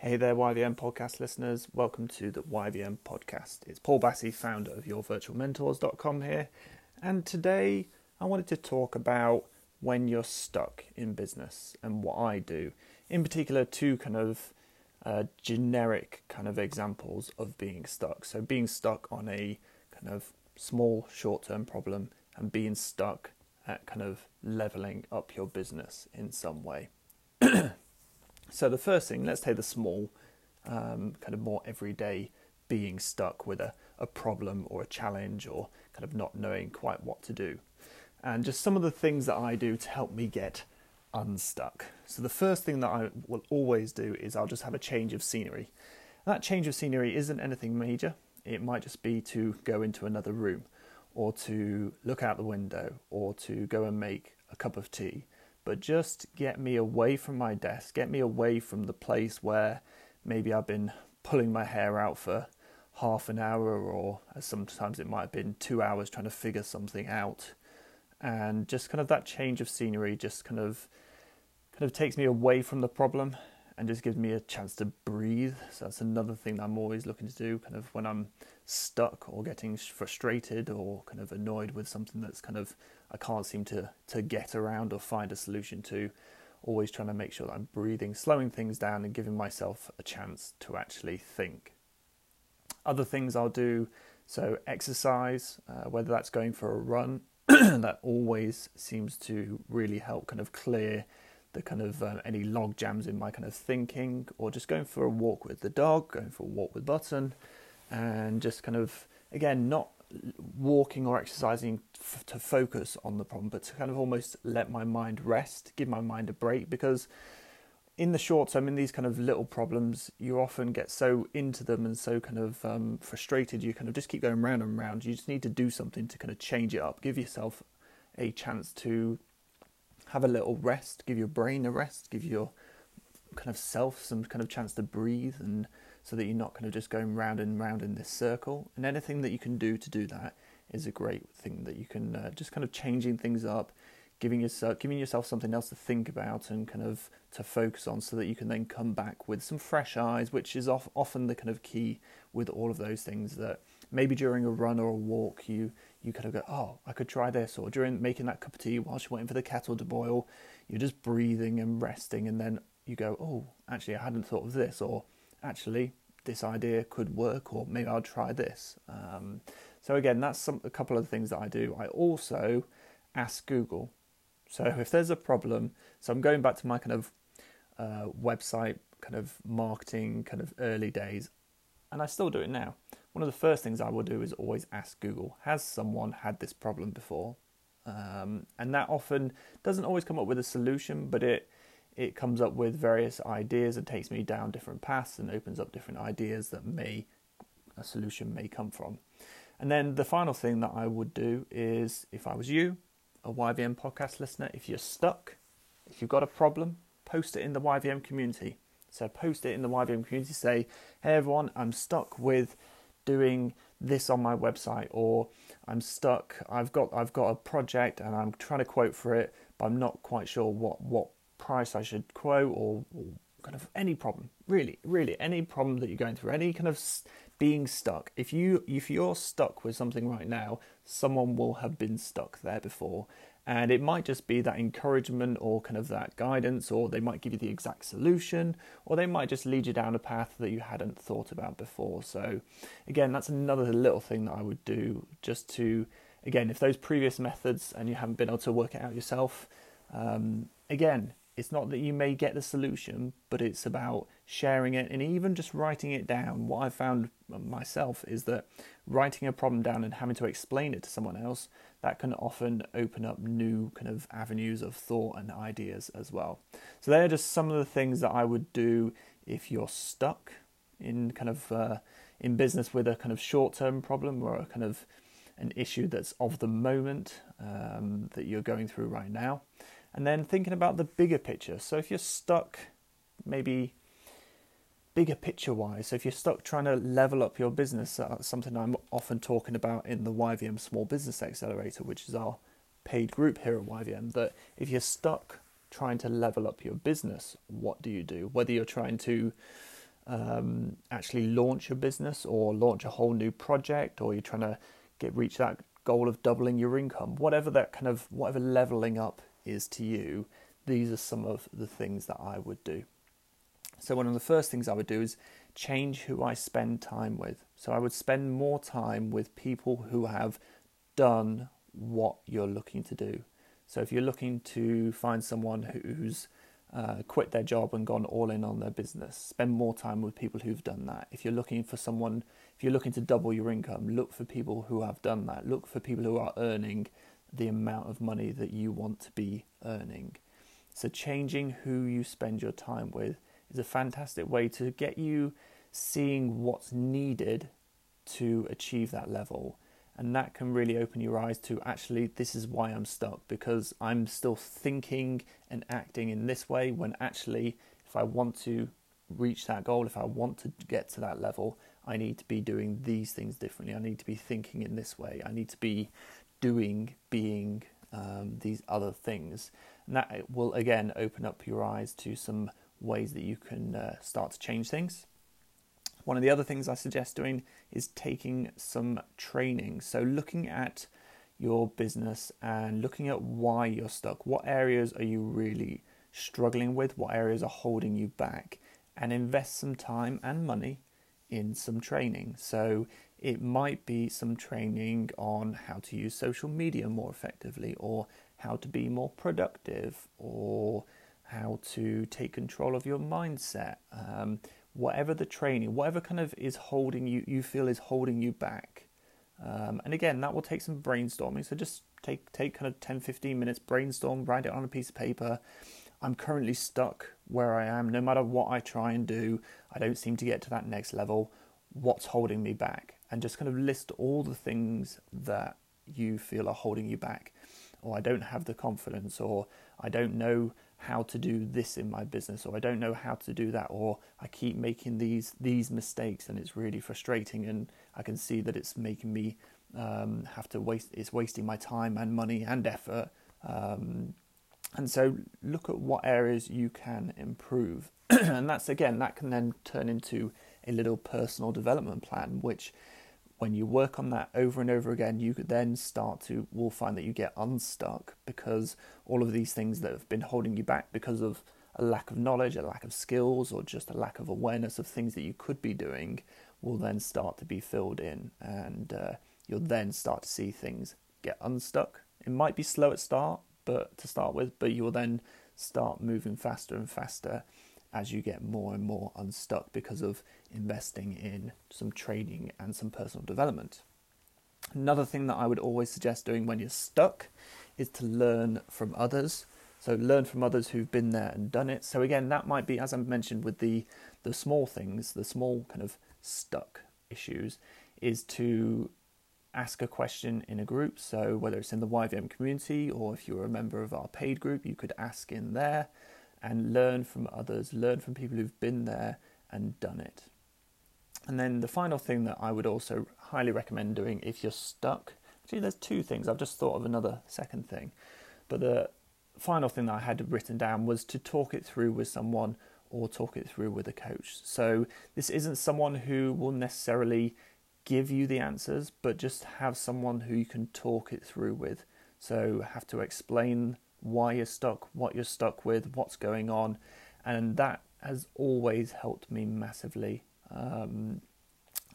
Hey there, YVM podcast listeners. Welcome to the YVM podcast. It's Paul Bassey, founder of yourvirtualmentors.com here. And today I wanted to talk about when you're stuck in business and what I do. In particular, two kind of uh, generic kind of examples of being stuck. So, being stuck on a kind of small short term problem and being stuck at kind of leveling up your business in some way. So the first thing, let's take the small, um, kind of more everyday being stuck with a, a problem or a challenge or kind of not knowing quite what to do. And just some of the things that I do to help me get unstuck. So the first thing that I will always do is I'll just have a change of scenery. That change of scenery isn't anything major. It might just be to go into another room or to look out the window or to go and make a cup of tea but just get me away from my desk, get me away from the place where maybe I've been pulling my hair out for half an hour, or as sometimes it might have been two hours trying to figure something out. And just kind of that change of scenery just kind of kind of takes me away from the problem and just gives me a chance to breathe. So that's another thing that I'm always looking to do, kind of when I'm stuck or getting frustrated or kind of annoyed with something that's kind of I can't seem to to get around or find a solution to. Always trying to make sure that I'm breathing, slowing things down, and giving myself a chance to actually think. Other things I'll do, so exercise, uh, whether that's going for a run, that always seems to really help kind of clear the kind of uh, any log jams in my kind of thinking, or just going for a walk with the dog, going for a walk with Button, and just kind of again not walking or exercising f- to focus on the problem, but to kind of almost let my mind rest, give my mind a break, because in the short term, in these kind of little problems, you often get so into them and so kind of um, frustrated, you kind of just keep going round and round. You just need to do something to kind of change it up, give yourself a chance to have a little rest, give your brain a rest, give your kind of self some kind of chance to breathe and so that you're not kind of just going round and round in this circle. And anything that you can do to do that is a great thing that you can uh, just kind of changing things up giving yourself giving yourself something else to think about and kind of to focus on so that you can then come back with some fresh eyes which is off, often the kind of key with all of those things that maybe during a run or a walk you you kind of go oh i could try this. Or during making that cup of tea whilst you're waiting for the kettle to boil you're just breathing and resting. And then you go oh actually i hadn't thought of this. Or actually this idea could work or maybe i'll try this. Um, so again that's some, a couple of things that i do. I also ask google. So if there's a problem so i'm going back to my kind of uh, website kind of marketing kind of early days and i still do it now. One of the first things I will do is always ask Google, has someone had this problem before? Um, and that often doesn't always come up with a solution, but it it comes up with various ideas and takes me down different paths and opens up different ideas that may a solution may come from. And then the final thing that I would do is if I was you, a YVM podcast listener, if you're stuck, if you've got a problem, post it in the YVM community. So post it in the YVM community, say, hey everyone, I'm stuck with doing this on my website or I'm stuck I've got I've got a project and I'm trying to quote for it but I'm not quite sure what what price I should quote or, or kind of any problem. Really really any problem that you're going through any kind of being stuck. If you if you're stuck with something right now someone will have been stuck there before. And it might just be that encouragement or kind of that guidance, or they might give you the exact solution, or they might just lead you down a path that you hadn't thought about before. So, again, that's another little thing that I would do just to, again, if those previous methods and you haven't been able to work it out yourself, um, again, it's not that you may get the solution, but it's about sharing it and even just writing it down. What I found myself is that writing a problem down and having to explain it to someone else that can often open up new kind of avenues of thought and ideas as well. So they're just some of the things that I would do if you're stuck in kind of uh, in business with a kind of short-term problem or a kind of an issue that's of the moment um, that you're going through right now and then thinking about the bigger picture. So if you're stuck, maybe bigger picture wise, so if you're stuck trying to level up your business, that's something I'm often talking about in the YVM Small Business Accelerator, which is our paid group here at YVM. That if you're stuck trying to level up your business, what do you do? Whether you're trying to um, actually launch your business or launch a whole new project, or you're trying to get reach that goal of doubling your income, whatever that kind of whatever leveling up is to you, these are some of the things that I would do. So one of the first things I would do is change who I spend time with. So I would spend more time with people who have done what you're looking to do. So if you're looking to find someone who's uh, quit their job and gone all in on their business, spend more time with people who've done that. If you're looking for someone, if you're looking to double your income, look for people who have done that. Look for people who are earning the amount of money that you want to be earning. So changing who you spend your time with is a fantastic way to get you seeing what's needed to achieve that level. And that can really open your eyes to actually, this is why I'm stuck because I'm still thinking and acting in this way when actually, if I want to reach that goal, if I want to get to that level, I need to be doing these things differently. I need to be thinking in this way. I need to be doing, being um, these other things. And that will again open up your eyes to some ways that you can uh, start to change things. One of the other things I suggest doing is taking some training. So, looking at your business and looking at why you're stuck. What areas are you really struggling with? What areas are holding you back? And invest some time and money in some training. So, it might be some training on how to use social media more effectively, or how to be more productive, or how to take control of your mindset. Um, whatever the training, whatever kind of is holding you, you feel is holding you back. Um, and again, that will take some brainstorming. So just take take kind of 10, 15 minutes, brainstorm, write it on a piece of paper. I'm currently stuck where I am. No matter what I try and do, I don't seem to get to that next level. What's holding me back? And just kind of list all the things that you feel are holding you back. Or I don't have the confidence, or I don't know how to do this in my business or I don't know how to do that or I keep making these these mistakes and it's really frustrating and I can see that it's making me um, have to waste it's wasting my time and money and effort um, and so look at what areas you can improve and that's again that can then turn into a little personal development plan which when you work on that over and over again, you could then start to will find that you get unstuck because all of these things that have been holding you back because of a lack of knowledge, a lack of skills, or just a lack of awareness of things that you could be doing will then start to be filled in, and uh, you'll then start to see things get unstuck. It might be slow at start, but to start with, but you will then start moving faster and faster as you get more and more unstuck because of investing in some training and some personal development. Another thing that I would always suggest doing when you're stuck is to learn from others. So learn from others who've been there and done it. So again, that might be, as I mentioned, with the the small things, the small kind of stuck issues, is to ask a question in a group. So whether it's in the YVM community or if you're a member of our paid group, you could ask in there and learn from others, learn from people who've been there and done it. And then the final thing that I would also highly recommend doing if you're stuck, actually, there's two things. I've just thought of another second thing. But the final thing that I had written down was to talk it through with someone or talk it through with a coach. So this isn't someone who will necessarily give you the answers, but just have someone who you can talk it through with. So have to explain why you're stuck, what you're stuck with, what's going on, and that has always helped me massively. Um,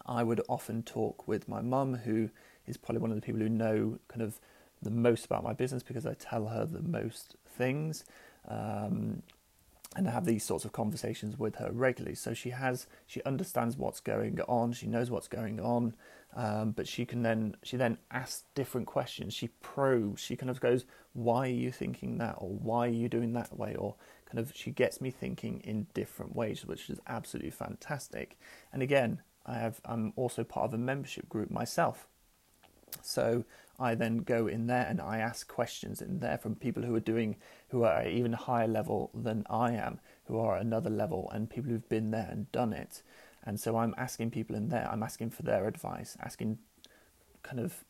I would often talk with my mum, who is probably one of the people who know kind of the most about my business because I tell her the most things. Um, and I have these sorts of conversations with her regularly. So she has, she understands what's going on. She knows what's going on, um, but she can then, she then asks different questions. She probes. She kind of goes, "Why are you thinking that?" or "Why are you doing that way?" or kind of she gets me thinking in different ways, which is absolutely fantastic. And again, I have, I'm also part of a membership group myself, so I then go in there and I ask questions in there from people who are doing, who are even higher level than I am, who are another level, and people who've been there and done it. And so I'm asking people in there, I'm asking for their advice, asking kind of,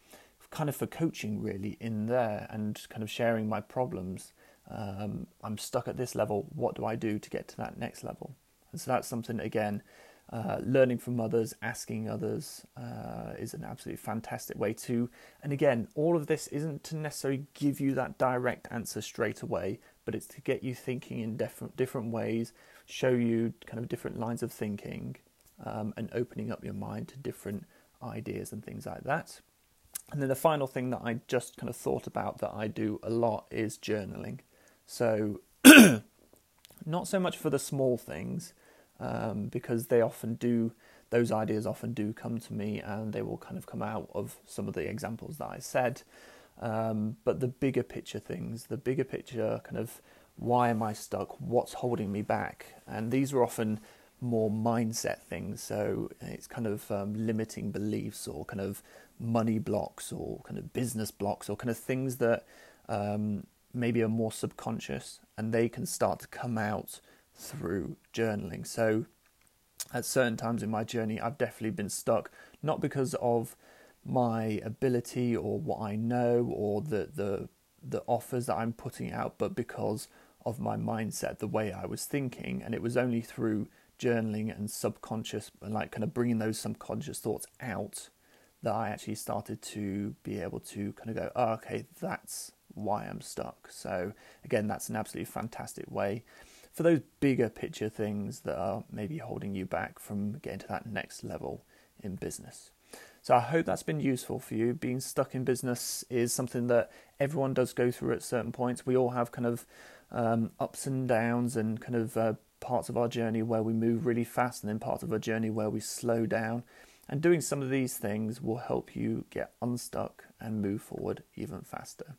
kind of for coaching really in there, and kind of sharing my problems. Um, I'm stuck at this level. What do I do to get to that next level? And so that's something again uh, learning from others, asking others uh, is an absolutely fantastic way to. And again, all of this isn't to necessarily give you that direct answer straight away, but it's to get you thinking in different different ways, show you kind of different lines of thinking, um, and opening up your mind to different ideas and things like that. And then the final thing that I just kind of thought about that I do a lot is journaling. So, not so much for the small things, um, because they often do, those ideas often do come to me and they will kind of come out of some of the examples that I said. Um, but the bigger picture things, the bigger picture kind of why am I stuck? What's holding me back? And these are often more mindset things. So it's kind of um, limiting beliefs or kind of money blocks or kind of business blocks or kind of things that um, maybe are more subconscious and they can start to come out through journaling. So at certain times in my journey, I've definitely been stuck, not because of my ability or what I know or the the the offers that I'm putting out, but because of my mindset, the way I was thinking, and it was only through journaling and subconscious, and like kind of bringing those subconscious thoughts out, that I actually started to be able to kind of go, oh, okay, that's why I'm stuck. So again, that's an absolutely fantastic way for those bigger picture things that are maybe holding you back from getting to that next level in business. So I hope that's been useful for you. Being stuck in business is something that everyone does go through at certain points. We all have kind of um, ups and downs and kind of uh, parts of our journey where we move really fast and then parts of our journey where we slow down. And doing some of these things will help you get unstuck and move forward even faster.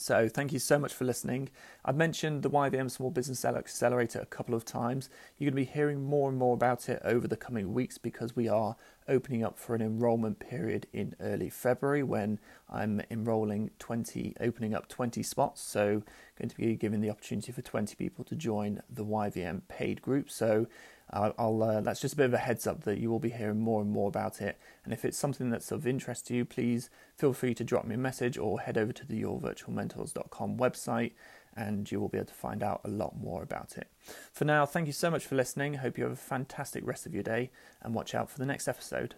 So thank you so much for listening. I've mentioned the YVM Small Business Accelerator a couple of times. You're going to be hearing more and more about it over the coming weeks because we are opening up for an enrollment period in early February when I'm enrolling 20, opening up 20 spots. So going to be giving the opportunity for 20 people to join the YVM paid group. So I'll, uh, that's just a bit of a heads up that you will be hearing more and more about it. And if it's something that's of interest to you, please feel free to drop me a message or head over to the yourvirtualmentors.com website and you will be able to find out a lot more about it. For now, thank you so much for listening. I hope you have a fantastic rest of your day and watch out for the next episode.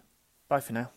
Bye for now.